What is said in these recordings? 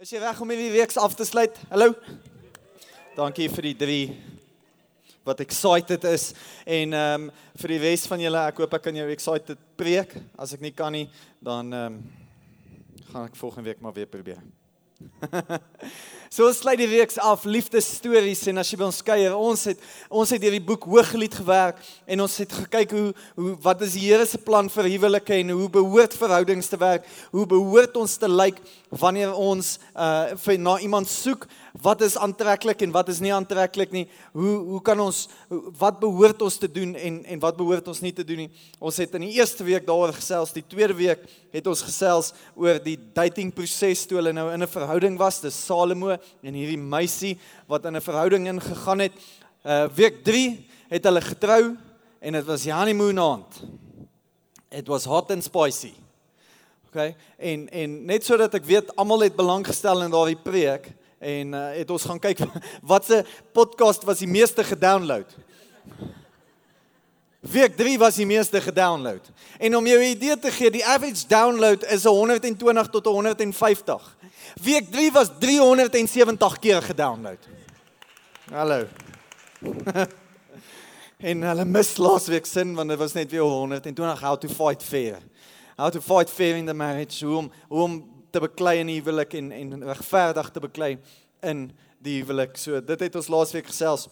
Is jy reg om hierdie week af te sluit? Hallo. Dankie vir die drie wat excited is en ehm um, vir die res van julle, ek hoop ek kan jou excited preek. As ek nie kan nie, dan ehm um, gaan ek volgende week maar weer probeer. so ons sluit die week af liefdesstories en as jy by ons kuier, ons het ons het hierdie boek Hooglied gewerk en ons het gekyk hoe hoe wat is die Here se plan vir huwelike en hoe behoort verhoudings te werk? Hoe behoort ons te lyk wanneer ons uh vir na iemand soek? Wat is aantreklik en wat is nie aantreklik nie. Hoe hoe kan ons wat behoort ons te doen en en wat behoort ons nie te doen nie. Ons het in die eerste week daaroor gesels, die tweede week het ons gesels oor die dating proses toe hulle nou in 'n verhouding was, dis Salomo en hierdie meisie wat in 'n verhouding ingegaan het. Uh week 3 het hulle getrou en dit was honeymoon aand. It was hot and spicy. Okay? En en net sodat ek weet almal het belang gestel in daardie preek, en uh, het ons gaan kyk watse podcast was die meeste gedownload. Week 3 was die meeste gedownload. En om jou 'n idee te gee, die average download is 120 tot 150. Week 3 was 370 keer gedownload. Hallo. en hulle mis laasweek sin want dit was net weer 120 how to fight fair. How to fight fair in the marriage. Hoe om hoe om te beklei in die huwelik en en regverdig te beklei in die huwelik. So dit het ons laasweek gesels.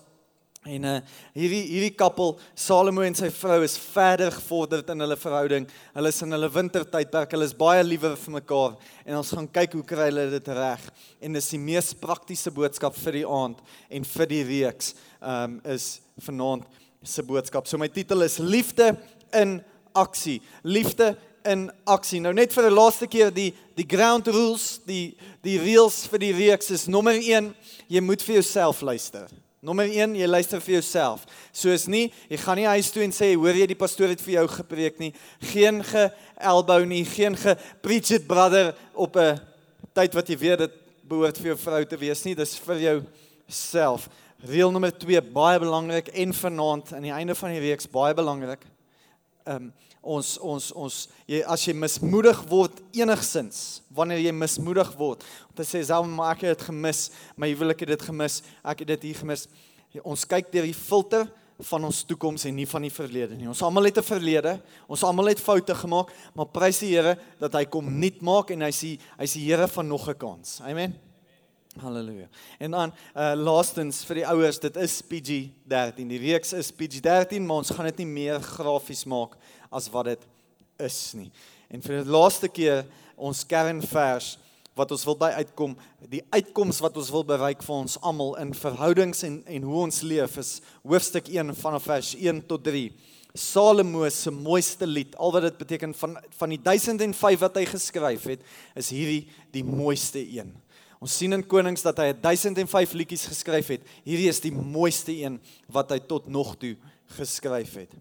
En uh hierdie hierdie koppel Salomo en sy vrou is verder gevorderd in hulle verhouding. Hulle is in hulle wintertydperk. Hulle is baie liewer vir mekaar en ons gaan kyk hoe kry hulle dit reg. En dis die mees praktiese boodskap vir die aand en vir die reeks um is vanaand se boodskap. So my titel is liefde in aksie. Liefde in aksie. Nou net vir 'n laaste keer die die ground rules, die die reëls vir die reeks is nommer 1, jy moet vir jouself luister. Nommer 1, jy luister vir jouself. Soos nie, jy gaan nie huis toe en sê hoor jy die pastoor het vir jou gepreek nie. Geen geelbou nie, geen ge preach it brother op 'n tyd wat jy weet dit behoort vir jou vrou te wees nie. Dis vir jou self. Reël nommer 2 baie belangrik en vanaand aan die einde van die reeks baie belangrik. Ehm um, ons ons ons jy as jy mismoedig word enigsins wanneer jy mismoedig word om te sê self maar ek het dit gemis my huwelik het dit gemis ek het dit hier gemis ons kyk deur die filter van ons toekoms en nie van die verlede nie ons almal het 'n verlede ons almal het foute gemaak maar prys die Here dat hy kom nuut maak en hy sê hy's die Here van nog 'n kans amen Halleluja. En dan uh laastens vir die ouers, dit is PG13. Die reeks is PG13, maar ons gaan dit nie meer grafies maak as wat dit is nie. En vir die laaste keer ons kernvers wat ons wil by uitkom, die uitkoms wat ons wil bereik vir ons almal in verhoudings en en hoe ons leef is hoofstuk 1 vanaf vers 1 tot 3. Salomo se mooiste lied, al wat dit beteken van van die 1005 wat hy geskryf het, is hierdie die mooiste een. Ons sien in Konings dat hy 1005 liedjies geskryf het. Hierdie is die mooiste een wat hy tot nog toe geskryf het.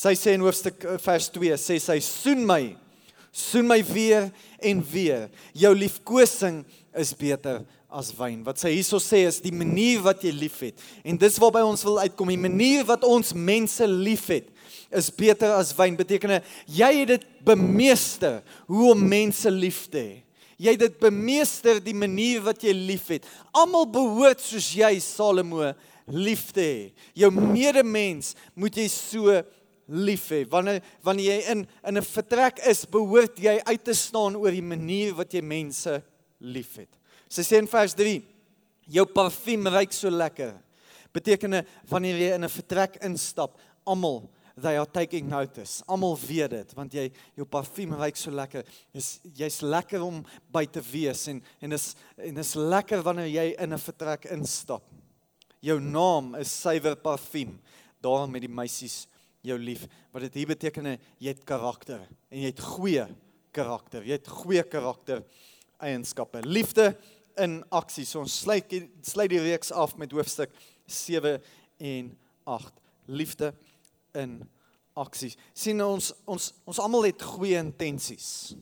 Sy sê in hoofstuk eh, vers 2 sê sy soen my soen my weer en weer. Jou liefkosing is beter as wyn. Wat sy hierso sê is die manier wat jy liefhet. En dis waarby ons wil uitkom. Die manier wat ons mense liefhet is beter as wyn. Beteken jy het dit bemeester hoe om mense lief te hê. Jy het dit bemeester die manier wat jy liefhet. Almal behoort soos jy Salomo lief te hê. Jou medemens moet jy so lief hê. Wanneer wanneer jy in in 'n vertrek is, behoort jy uit te staan oor die manier wat jy mense liefhet. Sy sê in vers 3: Jou parfuum ruik so lekker. Beteken wanneer jy in 'n vertrek instap, almal they are taking notice. Almal weet dit want jy jou parfuum ruik so lekker. Jy's jy's lekker om by te wees en en is en is lekker wanneer jy in 'n vertrek instap. Jou naam is suiwer parfuum. Daarom met die meisies jou lief. Wat dit hier beteken jy het karakter en jy het goeie karakter. Jy het goeie karakter eienskappe. Liefde in aksie. So ons sluit sluit die reeks af met hoofstuk 7 en 8. Liefde in aksie. sien ons ons ons almal het goeie intensies.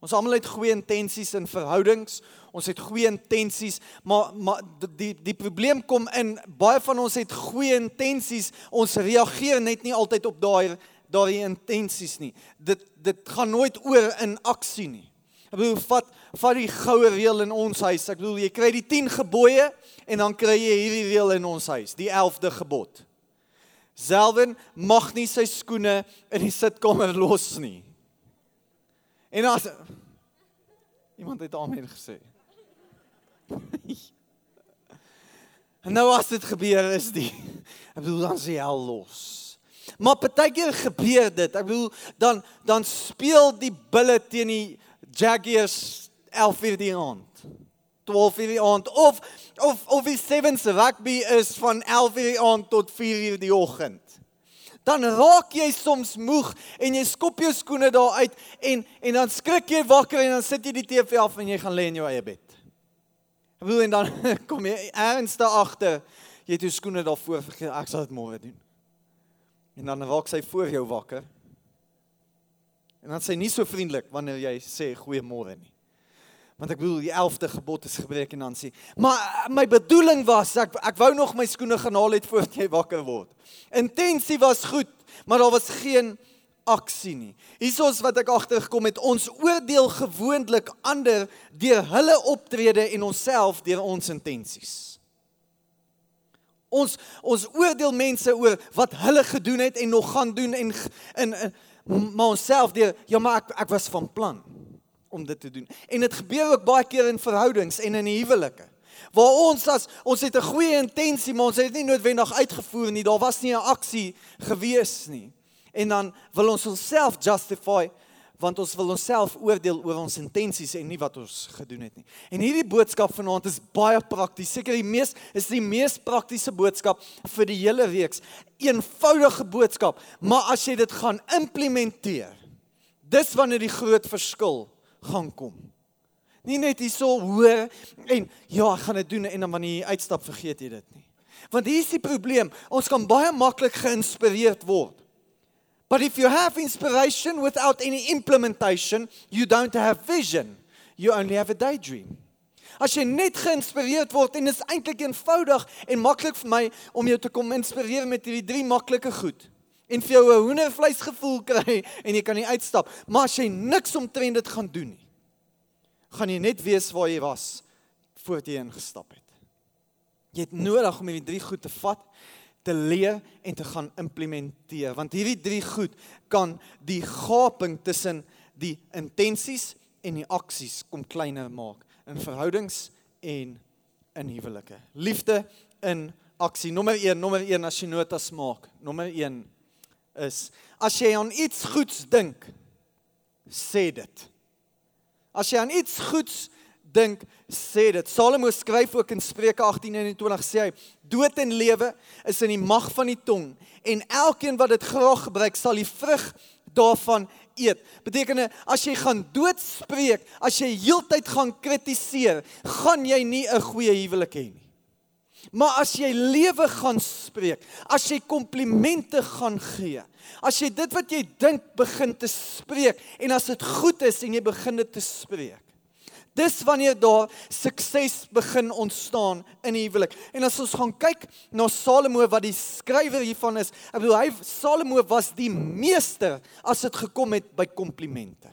Ons almal het goeie intensies in verhoudings. Ons het goeie intensies, maar maar die die probleem kom in baie van ons het goeie intensies. Ons reageer net nie altyd op daai daai intensies nie. Dit dit gaan nooit oor in aksie nie. Ek bedoel vat vat die goue reël in ons huis. Ek bedoel jy kry die 10 gebooie en dan kry jy hierdie reël in ons huis, die 11de gebod. Selwyn mag nie sy skoene in die sitkamer los nie. En as iemand het amen gesê. en nou as dit gebeur is die ek bedoel dan sê hel los. Maar partykeer gebeur dit. Ek bedoel dan dan speel die bulle teen die Jaguars 11 uur die aand. 12 uur die aand of of of die sevens rugby is van 11 uur die aand tot 4 uur die oggend. Dan raak jy soms moeg en jy skop jou skoene daar uit en en dan skrik jy wakker en dan sit jy die TV af en jy gaan lê in jou eie bed. Ek bedoel en dan kom jy ergens daar agter jy het jou skoene daar voor vergeet ek sal dit môre doen. En dan raak sy voor jou wakker. En dan sê nie so vriendelik wanneer jy sê goeiemôre nie. Want ek bedoel die 11de gebod is gebreek en dan sê, maar my bedoeling was ek ek wou nog my skoene gaan haal het voordat jy wakker word. Intensie was goed, maar daar was geen aksie nie. Hiersoos wat ek agtergekom het, ons oordeel gewoonlik ander deur hulle optrede en onsself deur ons intensies. Ons ons oordeel mense oor wat hulle gedoen het en nog gaan doen en in maar onsself deur ja maar ek ek was van plan om dit te doen. En dit gebeur ook baie keer in verhoudings en in huwelike. Waar ons as ons het 'n goeie intensie, maar ons het dit nie noodwendig uitgevoer nie. Daar was nie 'n aksie gewees nie. En dan wil ons onsself justify want ons wil onsself oordeel oor ons intensies en nie wat ons gedoen het nie. En hierdie boodskap vanaand is baie prakties. Seker die mees is die mees praktiese boodskap vir die hele reeks. Eenvoudige boodskap, maar as jy dit gaan implementeer, dis wanneer die groot verskil gaan kom. Nie net hierso hoor en ja, ek gaan dit doen en dan wanneer jy uitstap vergeet jy dit nie. Want hier is die probleem, ons kan baie maklik geïnspireerd word. But if you have inspiration without any implementation, you don't have vision. You only have a daydream. As jy net geïnspireerd word en dit is eintlik eenvoudig en maklik vir my om jou te kom inspireer met hierdie drie maklike goed en vir jou 'n hoendervleis gevoel kry en jy kan nie uitstap. Maar as jy niks omtrent dit gaan doen nie, gaan jy net weet waar jy was voordat jy ingestap het. Jy het nodig om hierdie drie goed te vat, te leer en te gaan implementeer, want hierdie drie goed kan die gaping tussen die intensies en die aksies kom kleiner maak in verhoudings en in huwelike. Liefde in aksie. Nommer 1, nommer 1 as jy notas maak. Nommer 1 is as jy aan iets goeds dink, sê dit. As jy aan iets goeds dink, sê dit. Salomo skryf ook in Spreuke 18:21 sê hy: Dood en lewe is in die mag van die tong en elkeen wat dit graag gebruik, sal die vrug daarvan eet. Beteken as jy gaan doodspreek, as jy heeltyd gaan kritiseer, gaan jy nie 'n goeie huwelik hê nie. Maar as jy lewe gaan spreek, as jy komplimente gaan gee, as jy dit wat jy dink begin te spreek en as dit goed is en jy begin dit te spreek. Dis wanneer daar sukses begin ontstaan in die huwelik. En as ons gaan kyk na Salomo wat die skrywer hiervan is, ek bedoel hy Salomo was die meester as dit gekom het by komplimente.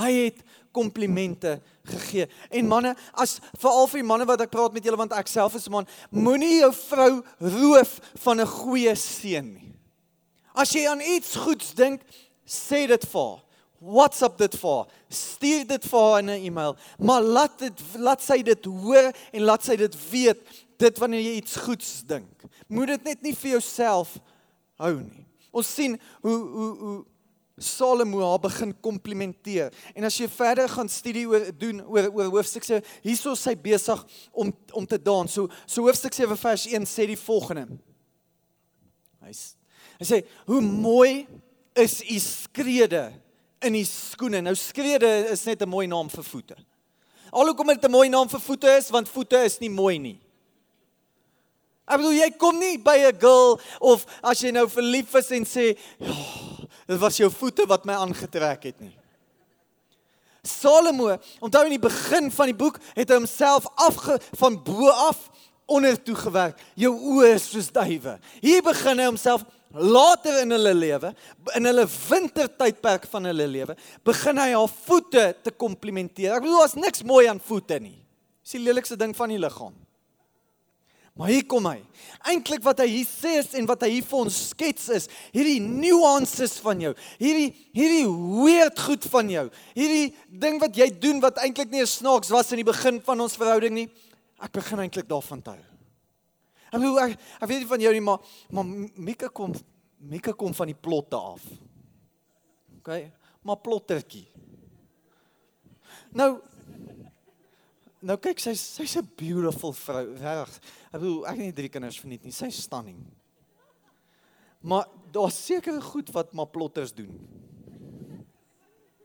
Hy het komplimente gegee. En manne, as veral vir manne wat ek praat met julle want ek self is 'n man, moenie jou vrou roof van 'n goeie seën nie. As jy aan iets goeds dink, sê dit vir haar. WhatsApp dit vir haar. Stuur dit vir haar in 'n e-mail, maar laat dit laat sy dit hoor en laat sy dit weet dit wanneer jy iets goeds dink. Moet dit net nie vir jouself hou nie. Ons sien hoe hoe hoe Salomo haar begin komplimenteer. En as jy verder gaan studie oor doen oor oor hoofstuk 7, hierso is sy besig om om te dans. So so hoofstuk 7 vers 1 sê die volgende. Hy hy sê hoe mooi is u skrede in die skoene. Nou skrede is net 'n mooi naam vir voete. Alhoewel dit 'n mooi naam vir voete is, want voete is nie mooi nie. Ek bedoel jy kom nie by 'n girl of as jy nou verlief is en sê, oh, "Dit was jou voete wat my aangetrek het nie." Salomo, onthou in die begin van die boek het hy homself afge van bo af onder toe gewerk. Jou oë is soos duwe. Hier begin hy homself later in hulle lewe, in hulle wintertydperk van hulle lewe, begin hy haar voete te komplimenteer. Ek bedoel, daar's niks mooi aan voete nie. Dis die lelikste ding van die liggaam. Maar hier kom hy. Eintlik wat hy hier sê is en wat hy hier vir ons skets is, hierdie nuances van jou, hierdie hierdie weird goed van jou, hierdie ding wat jy doen wat eintlik nie 'n snaaks was in die begin van ons verhouding nie. Ek begin eintlik daarvan te hou. Ek bedoel ek, ek weet nie van jou nie, maar maar Mika kom Mika kom van die plotte af. OK, maar plottertjie. Nou Nou kyk sy sy's 'n beautiful vrou, reg. Ek bedoel ek het nie drie kinders verniet nie, sy's stunning. Maar daar's sekere goed wat maar plotters doen.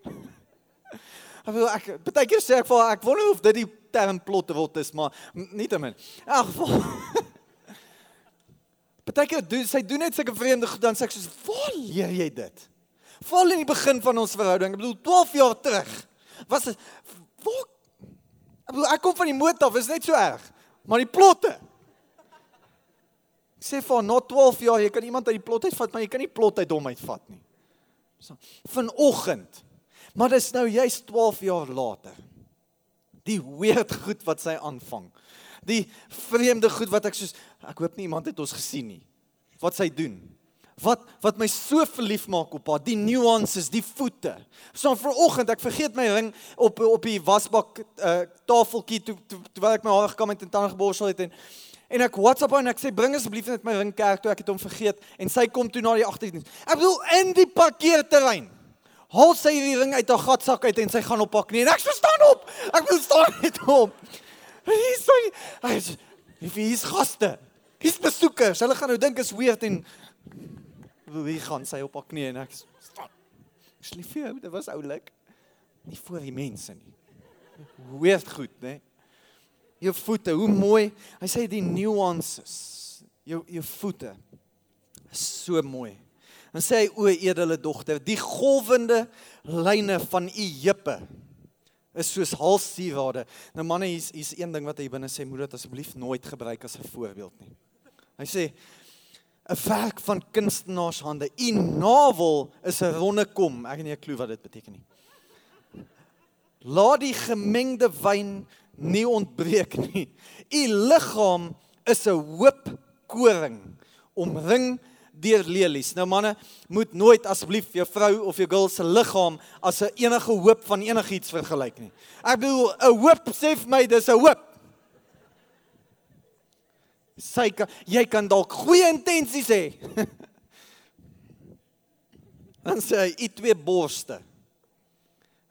Ek bedoel ek baie keer sê ek vir ek wonder of dit die term plotterwot is, maar nie te min. Ag. Baie keer doen sy doen net sulke vreemde goed dan sê ek soos, "Waar leer jy dit?" Val in die begin van ons verhouding, ek bedoel 12 jaar terug. Was dit Ek bedoel ek kom van die motor af, is net so erg. Maar die plotte. Ek sê vir na 12 jaar, jy kan iemand uit die plot uitvat, maar jy kan nie plot uit hom uitvat nie. So, vanoggend. Maar dis nou juist 12 jaar later. Die weird goed wat sy aanvang. Die vreemde goed wat ek soos ek hoop nie iemand het ons gesien nie. Wat sy doen wat wat my so verlief maak op haar, die nuances, die voete. So vanoggend, ek vergeet my ring op op die wasbak uh, tafeltjie toe terwyl ek my hare gekam het en tande geborsel het en en ek WhatsApp haar en ek sê bring asseblief net my ring kerk toe ek het hom vergeet en sy kom toe na die agterdiens. Ek bedoel in die parkeerterrein. Haal sy die ring uit haar gatsak uit en sy gaan op haar knie en ek staan op. Ek wil staan net op. Hier sê hy, hy is gaste. Hier's besoekers. Hulle gaan nou dink is weird en wie gaan sy op haar knie en ek staan. Ek lief vir jou, dit was oulik. Nie voor die mense nie. Weird goed, né? Jou voete, hoe mooi. Hy sê die nuances. Jou jou voete is so mooi. Dan sê hy o edele dogter, die golwende lyne van u heupe is soos halssierade. Nou manne, hier's hier's een ding wat hy binne sê, moet dit asseblief nooit gebruik as 'n voorbeeld nie. Hy sê 'n werk van kunstenaarshande. U navel is 'n ronde kom. Ek het nie 'n klou wat dit beteken nie. Laat die gemengde wyn nie ontbreek nie. U liggaam is 'n hoop koring omring deur lelies. Nou manne, moet nooit asseblief jou vrou of jou girl se liggaam as 'n enige hoop van enigiets vergelyk nie. Ek bedoel, 'n hoop sê vir my dis 'n hoop. Sy kan jy kan dalk goeie intensies hê. Dan sê hy i twee borste.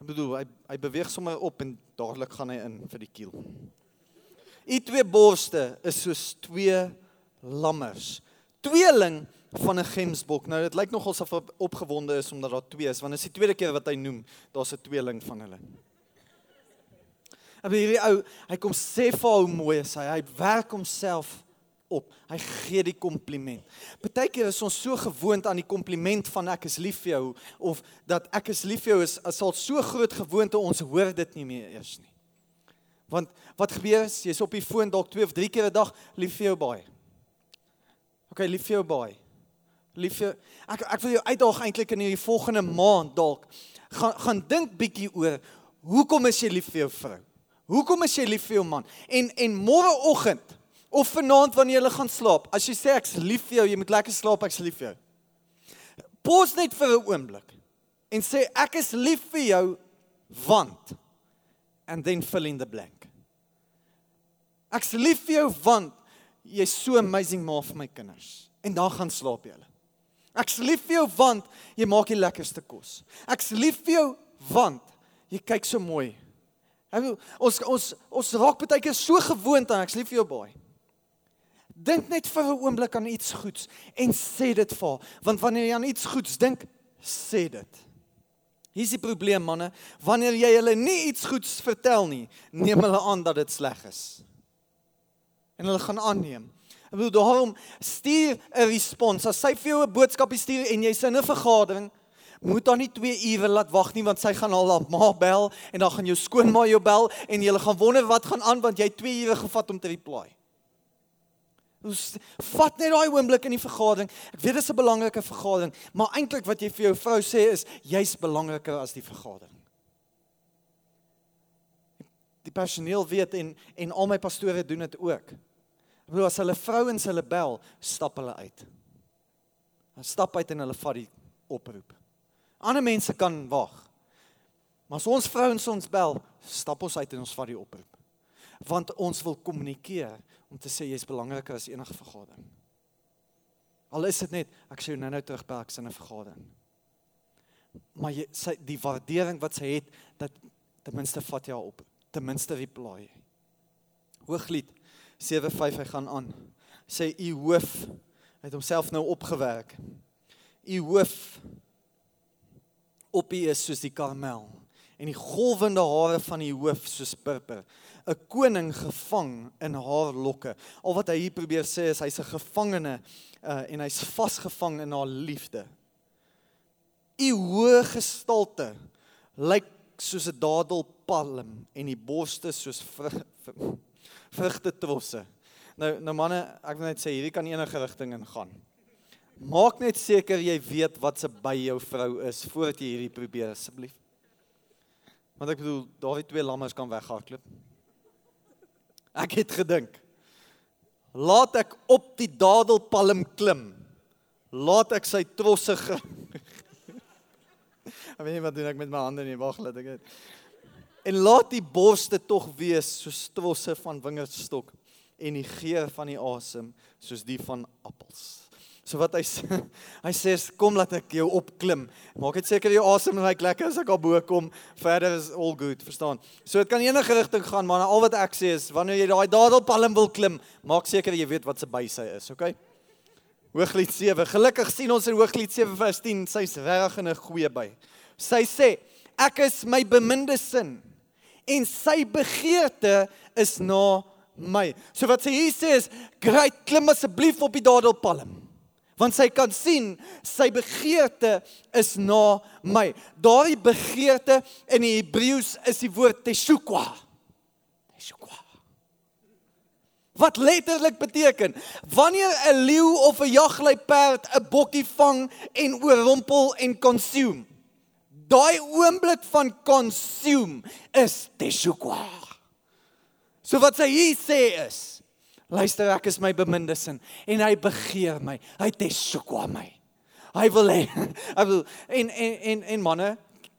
Ek bedoel hy hy beweeg sommer op en dadelik gaan hy in vir die kiel. I twee borste is soos twee lammers. Tweeling van 'n gemsbok. Nou dit lyk nogal asof hy opgewonde is omdat daar twee is, want dit is die tweede keer wat hy noem daar's 'n tweeling van hulle. Maar hierdie ou, hy kom sê vir hoe mooi is hy. Hy werk homself op. Hy gee die kompliment. Partykeer is ons so gewoond aan die kompliment van ek is lief vir jou of dat ek is lief vir jou is as al so groot gewoonte ons hoor dit nie meer eers nie. Want wat gebeur as jy's op die foon dalk 2 of 3 keer 'n dag lief vir jou baie. OK, lief vir jou baie. Lief vir ek ek wil jou uitdaag eintlik in hierdie volgende maand dalk gaan gaan dink bietjie oor hoekom is jy lief vir jou vrou? Hoekom is jy lief vir jou man? En en môreoggend of vanaand wanneer jy gaan slaap, as jy sê ek's lief vir jou, jy moet lekker slaap, ek's lief vir jou. Pos net vir 'n oomblik en sê ek is lief vir jou want and then fill in the blank. Ek's lief vir jou want jy's so amazing ma vir my kinders en dan gaan slaap jy hulle. Ek's lief vir jou want jy maak die lekkerste kos. Ek's lief vir jou want jy kyk so mooi. Ons ons ons raak baie keer so gewoond aan ek's lief vir jou baie. Dink net vir 'n oomblik aan iets goeds en sê dit vir haar, want wanneer jy aan iets goeds dink, sê dit. Hier is die probleem manne, wanneer jy hulle nie iets goeds vertel nie, neem hulle aan dat dit sleg is. En hulle gaan aanneem. Ek bedoel daarom stuur 'n respons. As sy vir jou 'n boodskap stuur en jy's in 'n vergadering, moet dan nie 2 ure laat wag nie want sy gaan al haar ma bel en dan gaan jou skoonma jou bel en jy gaan wonder wat gaan aan want jy 2 ure gevat om te reply. Ons vat net daai oomblik in die vergadering. Ek weet dit is 'n belangrike vergadering, maar eintlik wat jy vir jou vrou sê is jy's belangriker as die vergadering. Die personeel weet en en al my pastore doen dit ook. Ek bedoel as hulle vrouens hulle bel, stap hulle uit. Hulle stap uit en hulle vat die oproep. Ander mense kan wag. Maar as ons vrouens ons bel, stap ons uit en ons vat die oproep. Want ons wil kommunikeer om te sê jy's belangriker as enige vergadering. Al is dit net ek sê nou nou terugbel ek sin 'n vergadering. Maar jy sy die waardering wat sy het dat ten minste vat jy haar op, ten minste reply. Hooglied 75 hy gaan aan. Sê u hoof het homself nou opgewerk. U hoof op u is soos die karmel en die golwende hare van die hoof soos purper. 'n Koning gevang in haar lokke. Al wat hy hier probeer sê is hy's 'n gevangene uh, en hy's vasgevang in haar liefde. U hoë gestalte lyk soos 'n dadelpalm en die borste soos vrugte trosse. Nou nou manne, ek wil net sê hierdie kan enige rigting ingaan. Maak net seker jy weet wat se by jou vrou is voordat jy hierdie probeer asseblief. Want ek bedoel, daai twee lammers kan weghardloop. Ek het gedink. Laat ek op die dadelpalm klim. Laat ek sy trosse Ek weet nie wat doen ek met my hande nie. Wag, laat ek dit. En laat die borste tog wees soos trosse van wingerdstok en die geur van die asem soos die van appels. So wat hy sê, hy sê kom laat ek jou opklim. Maak net seker jou asem lyk lekker as ek al bo kom. Verder is all good, verstaan? So dit kan enige rigting gaan, maar al wat ek sê is wanneer jy daai dadelpalm wil klim, maak seker jy weet wat se by sy is, okay? Hooglied 7. Gelukkig sien ons in Hooglied 7 vers 10, sy's reg in 'n goeie by. Sy sê, ek is my beminde sin en sy begeerte is na my. So wat sy hier sê is, "Great, klim asseblief op die dadelpalm." want sy kan sien sy begeerte is na my. Daardie begeerte in die Hebreëus is die woord teshukwa. Teshukwa. Wat letterlik beteken wanneer 'n leeu of 'n jagluiperd 'n bokkie vang en oorrompel en consume. Daai oomblik van consume is teshukwa. So wat sy hier sê is Luister, ek is my beminde sin en hy begeer my. Hy tesukwa my. Hy wil hê. Hy wil en en en en manne,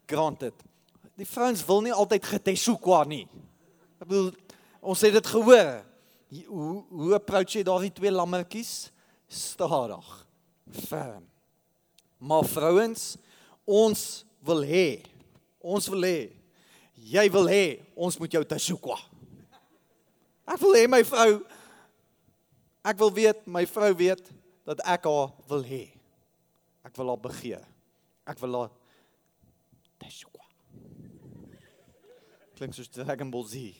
granted. Die vrouens wil nie altyd getesukwa nie. Ek bedoel ons het dit gehoor. Hoe hoe approach jy daardie twee lammetjies? Stadig. Ferm. Maar vrouens, ons wil hê. Ons wil hê. Jy wil hê ons moet jou tesukwa. Ek wil hê my vrou Ek wil weet, my vrou weet dat ek haar wil hê. Ek wil haar begeer. Ek wil haar Teshua. Klink soos Dragon Ball Z.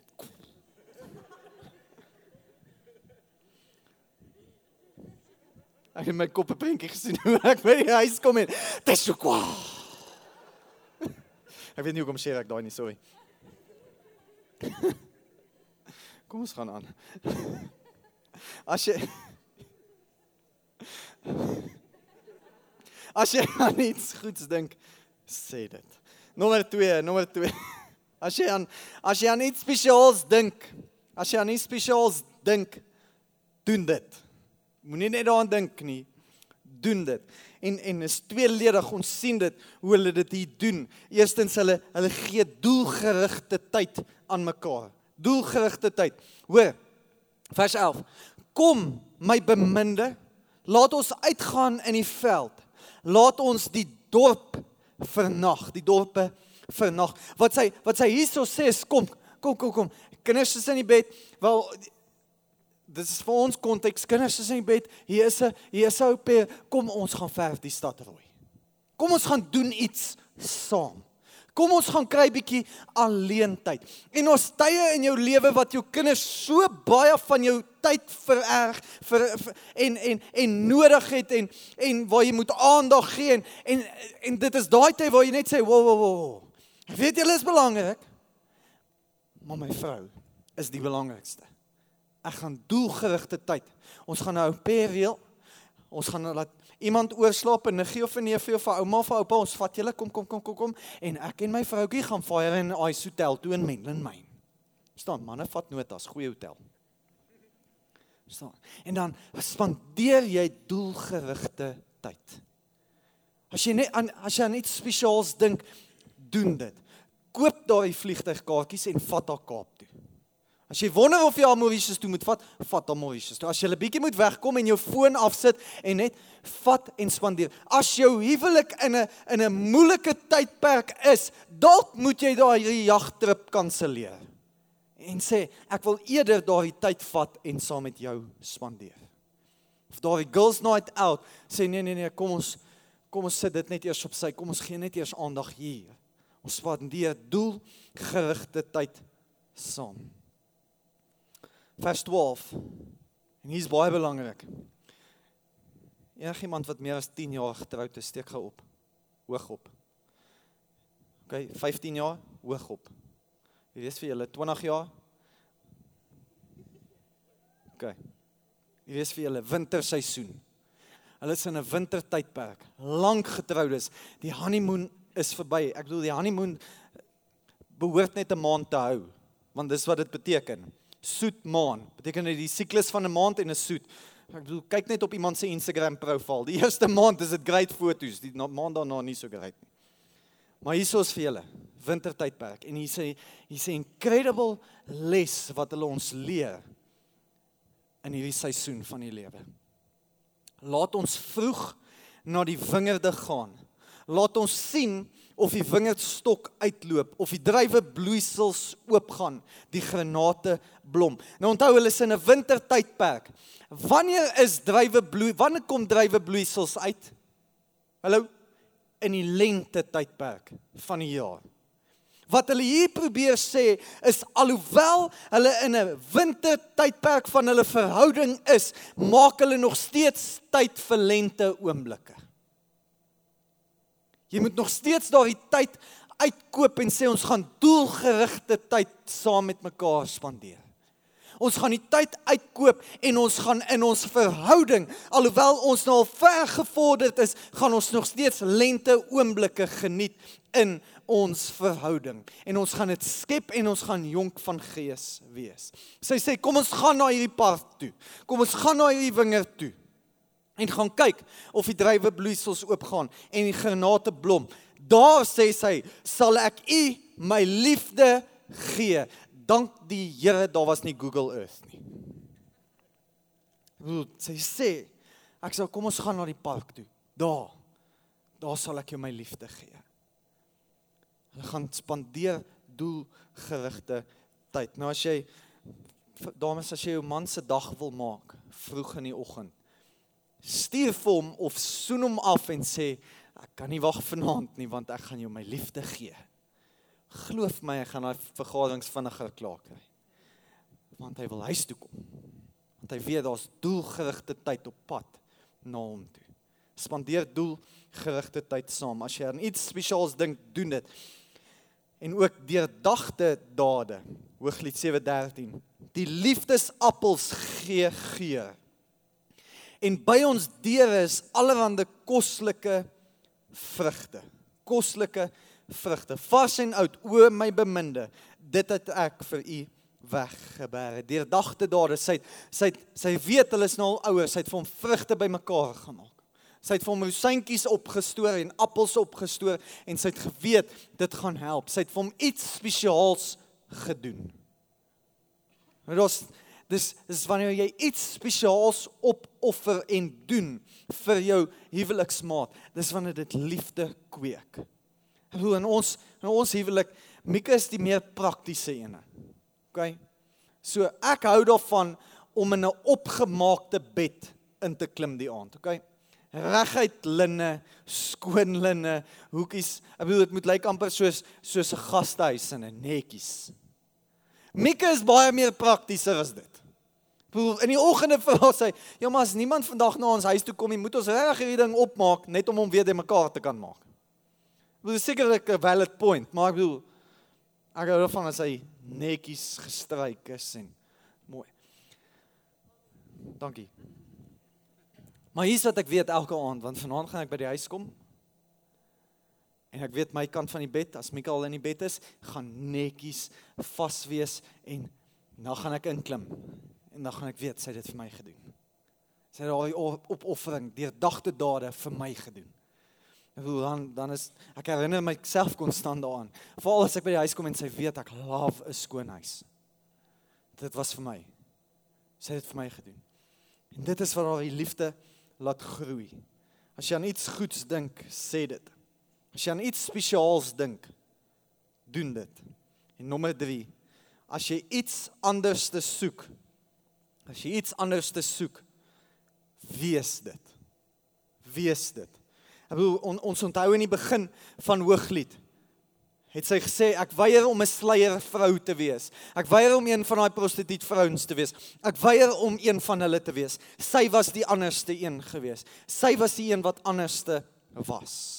Ek het my kop 'n prentjie gesien hoe ek by die huis kom en Teshua. Ek weet nie hoekom sê ek daai nie, sorry. Kom ons gaan aan. As jy As jy aan iets goeds dink, sê dit. Nommer 2, nommer 2. As jy aan as jy aan iets spesiaals dink, as jy aan iets spesiaals dink, doen dit. Moenie net daaraan dink nie. Doen dit. En en is tweeledig ons sien dit hoe hulle dit hier doen. Eerstens hulle hulle gee doelgerigte tyd aan mekaar. Doelgerigte tyd. Hoor. Vers 11. Kom, my beminde, laat ons uitgaan in die veld. Laat ons die dorp vernag, die dorpe vernag. Wat sy wat sy hierso sê is kom, kom, kom, kom. Kinders is in die bed. Wel dis is vir ons konteks. Kinders is in bed. Hier is 'n hier is 'n ou kom ons gaan verf die stad rooi. Kom ons gaan doen iets saam. Kom ons gaan kry bietjie alleen tyd. En ons tye in jou lewe wat jou kinders so baie van jou tyd vererg vir, vir en en en nodig het en en waar jy moet aandag gee en en, en dit is daai tyd waar jy net sê wo wo wo. Weet jy, dit is belangrik. Maar my vrou is die belangrikste. Ek gaan doelgerigte tyd. Ons gaan nou 'n paar reël. Ons gaan nou laat iemand oorslaap en 'n gee of 'n neef of 'n ouma of oupa, ons vat julle kom kom kom kom kom en ek en my vroutjie gaan fire in Ice Hotel toe in Menlyn Mine. Staan manne vat notas, goeie hotel. Staan. En dan spandeer jy doelgerigte tyd. As jy net aan as jy aan iets spesiaals dink, doen dit. Koop daai vliegtuigkaartjies en vat haar Kaap toe. As jy wonder of jy haar Mauritius toe moet vat, vat haar Mauritius toe. As jy 'n bietjie moet wegkom en jou foon afsit en net vat en spandeer. As jou huwelik in 'n in 'n moeilike tydperk is, dalk moet jy daai jagtrip kanselleer. En sê ek wil eerder daai tyd vat en saam met jou spandeer. Of daai girls night out, sê nee nee nee, kom ons kom ons sit dit net eers op sy. Kom ons gee net eers aandag hier. Ons spandeer doelgerigte tyd saam vers 12. En hier's baie belangrik. Enigiemand wat meer as 10 jaar getroud is, steek gou op. Hoog op. OK, 15 jaar, hoog op. Wie weet vir julle 20 jaar? OK. Wie weet vir julle winterseisoen? Hulle is in 'n wintertydperk, lank getroud is. Die honeymoon is verby. Ek bedoel die honeymoon behoort net 'n maand te hou, want dis wat dit beteken soet maan. Beteken dit die siklus van 'n maand en 'n soet. Ek bedoel kyk net op iemand se Instagram profiel. Die eerste maand is dit great foto's, die maand daarna nie so great nie. Maar hier is vir julle wintertydperk en hier sê hier sê incredible les wat hulle ons leer in hierdie seisoen van die lewe. Laat ons vroeg na die wingerde gaan. Laat ons sien of die wingerdstok uitloop of die druiwe bloeisels oopgaan, die granate blom. Nou onthou hulle is in 'n wintertydperk. Wanneer is druiwe bloei? Wanneer kom druiwe bloeisels uit? Hallo in die lente tydperk van die jaar. Wat hulle hier probeer sê is alhoewel hulle in 'n wintertydperk van hulle verhouding is, maak hulle nog steeds tyd vir lente oomblikke. Jy moet nog steeds daai tyd uitkoop en sê ons gaan doelgerigte tyd saam met mekaar spandeer. Ons gaan die tyd uitkoop en ons gaan in ons verhouding, alhoewel ons nou al ver gevorderd is, gaan ons nog steeds lente oomblikke geniet in ons verhouding. En ons gaan dit skep en ons gaan jonk van gees wees. Sy sê kom ons gaan na hierdie park toe. Kom ons gaan na hierdie wingerd toe en gaan kyk of die druiwe bloeisels oopgaan en die granate blom. Daar sê sy, sal ek u my liefde gee. Dank die Here, daar was nie Google Earth nie. Hoe sy sê, ek sê kom ons gaan na die park toe. Daar. Daar sal ek jou my liefde gee. Hulle gaan spandeer doelgerigte tyd. Nou as jy dames as jy jou man se dag wil maak vroeg in die oggend stuur vir hom of soen hom af en sê ek kan nie wag vanaand nie want ek gaan jou my liefde gee. Geloof my, ek gaan daai vergaderings vinniger klaar kry. Want hy wil huis toe kom. Want hy weet daar's doelgerigte tyd op pad na hom toe. Spandeer doelgerigte tyd saam. As jy aan iets spesiaals dink, doen dit. En ook deurdagte dade. Hooglied 7:13. Die liefdesappels gee geur en by ons deure is allerlei koslike vrugte. Koslike vrugte, vars en oud, o my beminde, dit het ek vir u weggeberg. Deurdagte dade, sy sy sy weet hulle is nou al ouer, sy het vir hom vrugte bymekaar gemaak. Sy het vir hom rosientjies opgestoor en appels opgestoor en sy het geweet dit gaan help. Sy het vir hom iets spesiaals gedoen. Maar dit Dis dis wanneer jy iets spesiaals opoffer en doen vir jou huweliksmaat. Dis wanneer dit liefde kweek. Hoe in ons in ons huwelik, Mika is die meer praktiese ene. OK. So ek hou daarvan om in 'n opgemaakte bed in te klim die aand, OK? Reguit linne, skoon linne, hoekies. Ek bedoel dit moet lyk amper soos soos 'n gastehuis in 'n netjies. Mika is baie meer praktieser as dit. Boel in die oggende vra sy, "Ja, maar as niemand vandag na ons huis toe kom nie, moet ons regtig hierdie ding opmaak net om hom weer te mekaar te kan maak." Boel sekerlik 'n valid point, maar ek bedoel ek hou daarvan as hy netjies gestryk is en mooi. Dankie. Maar hier's wat ek weet elke aand, want vanaand gaan ek by die huis kom. En ek weet my kant van die bed, as Mikael in die bed is, gaan netjies vas wees en dan gaan ek inklim. En dan gaan ek weet sy het dit vir my gedoen. Sy het daai opoffering deur dagte dade vir my gedoen. En dan dan is ek herinner myself konstant daaraan. Veral as ek by die huis kom en sy weet ek love 'n skoon huis. Dit was vir my. Sy het dit vir my gedoen. En dit is wat haar liefde laat groei. As jy aan iets goeds dink, sê dit. As jy aan iets spesiaals dink, doen dit. En nommer 3, as jy iets anders te soek, as jy iets anders te soek, wees dit. Wees dit. Ek bedoel on, ons onthou in die begin van Hooglied het sy gesê ek weier om 'n sluier vrou te wees. Ek weier om een van daai prostituut vrouens te wees. Ek weier om een van hulle te wees. Sy was die anderste een gewees. Sy was die een wat anderste was.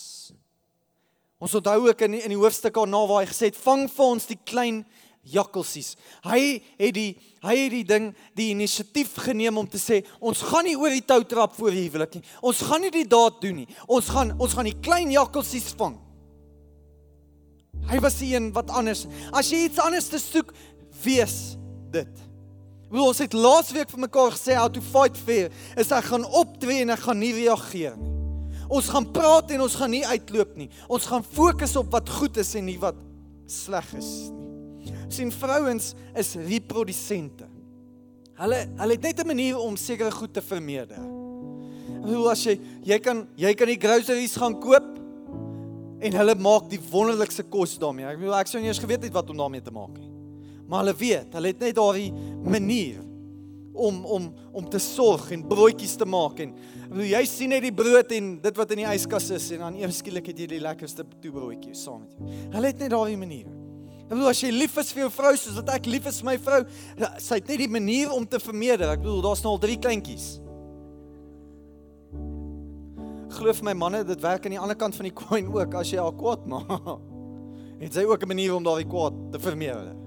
Ons onthou ook in die, in die hoofstuk daarna waar hy gesê het vang vir ons die klein jakkalsies. Hy het die hy het die ding die inisiatief geneem om te sê ons gaan nie oor die tou trap voor die huwelik nie. Ons gaan nie die daad doen nie. Ons gaan ons gaan die klein jakkalsies vang. Hy was die een wat anders. As jy iets anders te soek, wees dit. Wil ons het laasweek vir mekaar gesê how to fight fear is ek gaan optree en ek gaan nie reageer nie. Ons gaan praat en ons gaan nie uitloop nie. Ons gaan fokus op wat goed is en nie wat sleg is nie. sien vrouens is reprodusente. Hulle hulle het net 'n manier om sekere goed te vermeerder. Hoe as jy jy kan jy kan die groceries gaan koop En hulle maak die wonderlikste kos daarmee. Ek bedoel ek sou nie eens geweet het wat om daarmee te maak nie. Maar hulle weet, hulle het net daardie manier om om om te sorg en broodjies te maak en bedoel jy sien net die brood en dit wat in die yskas is en dan eers skielik het jy die lekkerste toebroodjies saam met jou. Hulle het net daardie manier. Ek bedoel as jy lief is vir jou vrou soos wat ek lief is vir my vrou, sy het net die manier om te vermeerder. Ek bedoel daar's nou al drie kleintjies glo vir my manne, dit werk aan die ander kant van die coin ook as jy haar kwaad maak. Het sy ook 'n manier om daardie kwaad te vermeerder.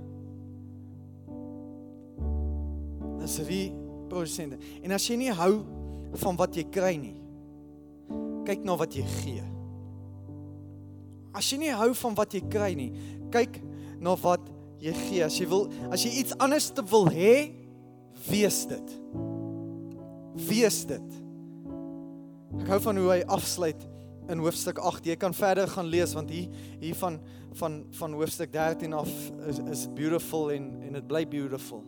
Dis wie prosente. En as jy nie hou van wat jy kry nie, kyk na wat jy gee. As jy nie hou van wat jy kry nie, kyk na wat jy gee. As jy wil as jy iets anders te wil hê, wees dit. Wees dit. Ek hou van hoe hy afsluit in hoofstuk 8. Jy kan verder gaan lees want hier hier van van van hoofstuk 13 af is is beautiful en en dit bly beautiful.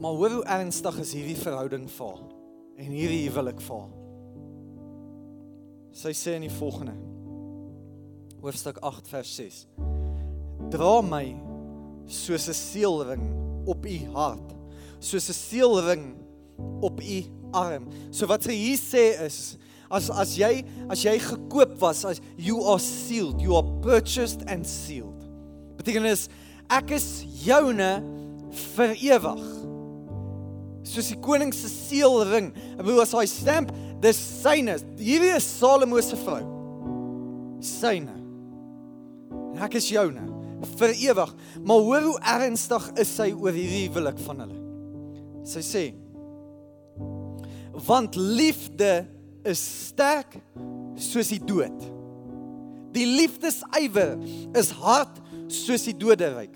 Maar hoe hoe ernstig is hierdie verhouding vir en hierdie huwelik vir Sy sê in die volgende hoofstuk 8 vers 6. Dra my soos 'n seelring op u hart, soos 'n seelring op u arm. So wat sy hier sê is as as jy as jy gekoop was, as you are sealed, you are purchased and sealed. Beteken is ek is joune vir ewig. Soos die koning se seelring. Ek bedoel as hy stamp, dis syne. Hierdie is Salomo se vrou. Syne. En ek is joune vir ewig. Maar hoor hoe ernstig is sy oor hierdie huwelik van hulle. Sy sê want liefde is sterk soos die dood. Die liefdesywer is hard soos die doderyk.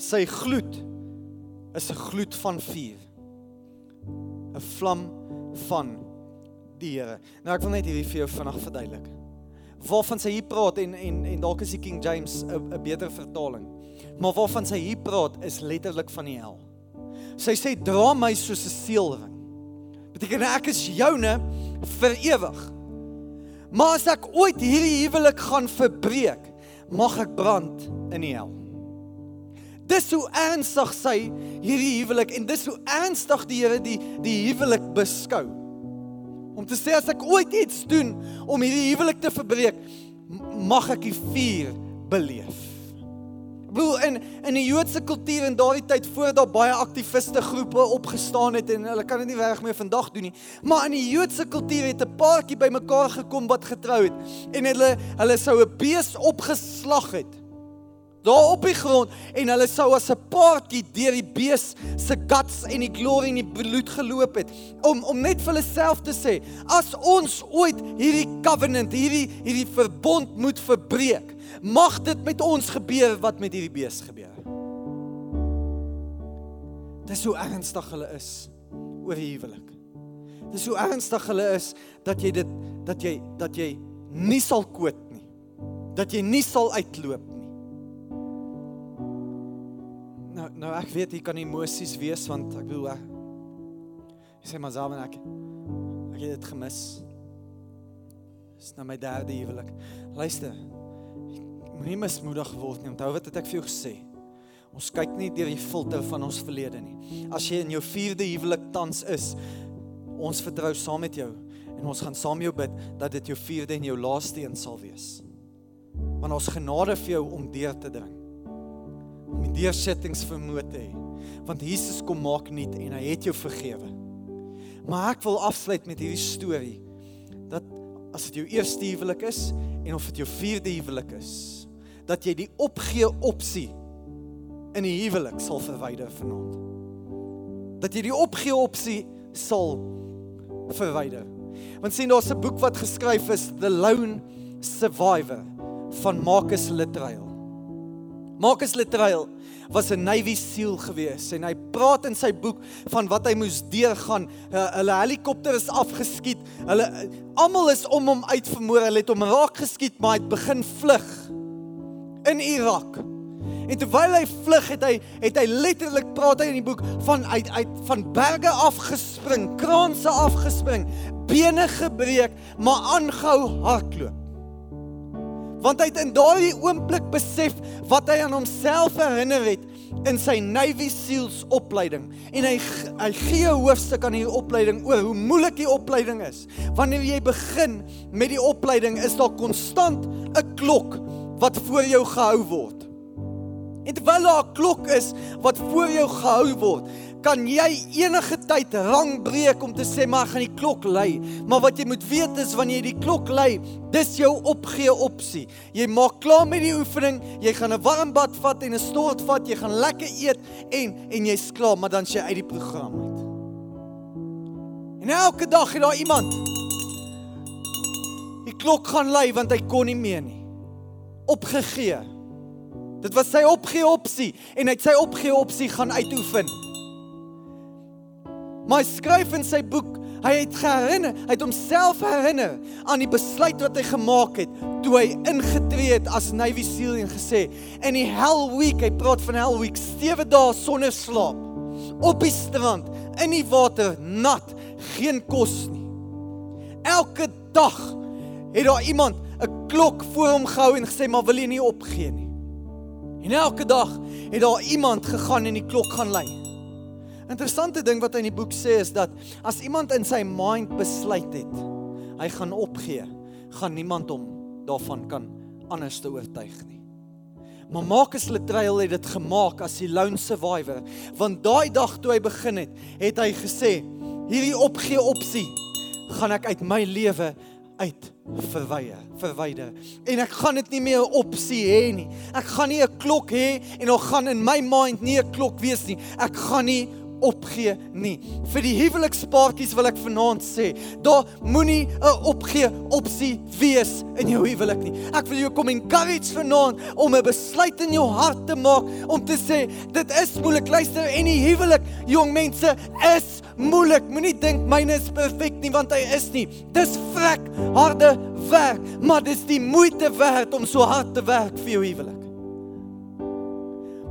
Sy gloed is 'n gloed van vuur. 'n Vlam van die Here. Nou ek wil net hierdie vir jou vinnig verduidelik. Waarvan sy hier praat en en en dalk is die King James 'n 'n beter vertaling. Maar waarvan sy hier praat is letterlik van die hel. Sy sê dra my soos 'n seelring beteken ek is joune vir ewig. Maar as ek ooit hierdie huwelik gaan verbreek, mag ek brand in die hel. Dis hoe ernstig sy hierdie huwelik en dis hoe ernstig die Here die die huwelik beskou. Om te sê as ek ooit iets doen om hierdie huwelik te verbreek, mag ek die vuur beleef. Bro in in die Joodse kultuur in daardie tyd voor daar baie aktiviste groepe opgestaan het en hulle kan dit nie reg meer vandag doen nie. Maar in die Joodse kultuur het 'n paartjie bymekaar gekom wat getrou het en hulle hulle sou 'n bees opgeslag het. Daar op die grond en hulle sou as 'n party deur die bees se guts en die glory en die bloed geloop het om om net vir hulle self te sê as ons ooit hierdie covenant hierdie hierdie verbond moet verbreek mag dit met ons gebeur wat met hierdie bees gebeur Dis hoe ernstig hulle is oor die huwelik. Dis hoe ernstig hulle is dat jy dit dat jy dat jy nie sal koot nie. Dat jy nie sal uitloop Nou ek weet hier kan emosies wees want ek bedoel ek sê maar self en ek ek het dit gemis. Dis nou my derde huwelik. Luister. Moenie mismoedig word nie. Onthou wat het ek vir jou gesê? Ons kyk nie deur die filter van ons verlede nie. As jy in jou 4de huwelik tans is, ons vertrou saam met jou en ons gaan saam jou bid dat dit jou 4de en jou laaste een sal wees. Want ons genade vir jou om deur te dring. Om die deursettings vermoë te hê. Want Jesus kom maak nuut en hy het jou vergewe. Maar ek wil afsluit met hierdie storie dat as dit jou eerste huwelik is en of dit jou 4de huwelik is, dat jy die opgee opsie in die huwelik sal verwyder vanaand. Dat jy die opgee opsie sal verwyder. Want sien daar's 'n boek wat geskryf is The Lone Survivor van Marcus Luttrell. Marcus Luttrell was 'n Navy SEAL gewees en hy praat in sy boek van wat hy moes deurgaan. Hulle helikopter is afgeskiet. Hulle almal is om hom uitvermoor. Hulle het hom raak geskiet, maar hy het begin vlug in Irak. En terwyl hy vlug het hy het hy letterlik praat hy in die boek van uit uit van berge afgespring, kraanse afgespring, bene gebreek, maar aangehou hardloop. Want hy het in daardie oomblik besef wat hy aan homself herinner het in sy Navy SEALs opleiding en hy hy gee 'n hoofstuk aan hierdie opleiding oor hoe moeilik die opleiding is. Wanneer jy begin met die opleiding is daar konstant 'n klok wat voor jou gehou word. En terwyl daar 'n klok is wat voor jou gehou word, kan jy enige tyd rang breek om te sê maar gaan die klok lui. Maar wat jy moet weet is wanneer jy die klok lui, dis jou opgee opsie. Jy maak klaar met die oefening, jy gaan 'n warm bad vat en 'n stort vat, jy gaan lekker eet en en jy's klaar, maar dan jy uit die program uit. En elke dag het daar iemand die klok gaan lui want hy kon nie meer nie. Opgegee. Dit was sy opgee opsie en hy het sy opgee opsie gaan uitoefen. Maar hy skryf in sy boek, hy het geherinner, hy het homself herinner aan die besluit wat hy gemaak het toe hy ingetree het as Navy SEAL en gesê, "In die hell week, hy praat van hell week, sewe dae sonder slaap, op die strand, in die water, nat, geen kos nie. Elke dag het daar iemand 'n klok voor hom gehou en gesê, "Maar wil jy nie opgee nie?" En elke dag het daar iemand gegaan en die klok gaan lui. Interessante ding wat hy in die boek sê is dat as iemand in sy mind besluit het, hy gaan opgee, gaan niemand hom daarvan kan anders te oortuig nie. Maar Marcus Luttrell het dit gemaak as die lone survivor, want daai dag toe hy begin het, het hy gesê, hierdie opgee opsie gaan ek uit my lewe uit verwyder, verwyder. En ek gaan dit nie meer 'n opsie hê nie. Ek gaan nie 'n klok hê en dan gaan in my mind nie 'n klok wees nie. Ek gaan nie opgee nie. Vir die huwelikspaartjies wil ek vanaand sê, daar moenie 'n opgee opsie wees in jou huwelik nie. Ek wil jou kom encourage vanaand om 'n besluit in jou hart te maak om te sê, dit is moeilik luister en die huwelik, jong mense, is moeilik. Moenie dink myne is perfek nie want hy is nie. Dis vrek harde werk, maar dis die moeite werd om so hard te werk vir jou huwelik.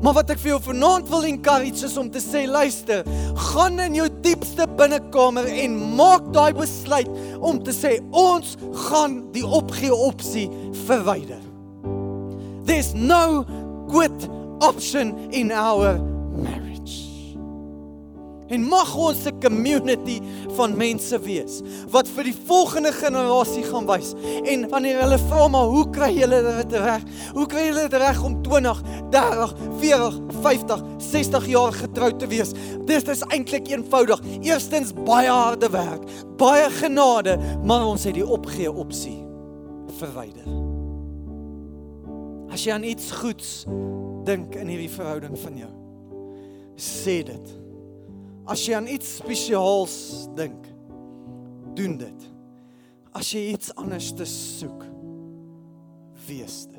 Maar wat ek vir jou vanaand wil encourage is om te sê luister, gaan in jou diepste binnekamer en maak daai besluit om te sê ons gaan die opgee opsie verwyder. There's no good option in our marriage. En mag ons 'n community van mense wees wat vir die volgende generasie gaan wys. En wanneer hulle vra maar hoe kry julle dit reg? Hoe kry julle dit reg om 20, 30, 40, 50, 60 jaar getroud te wees? Dit is eintlik eenvoudig. Eerstens baie harde werk, baie genade, maar ons het die opgee opsie verwyder. As jy aan iets goeds dink in hierdie verhouding van jou, sê dit. As jy aan iets spesiaals dink, doen dit. As jy iets anders te soek, wees dit.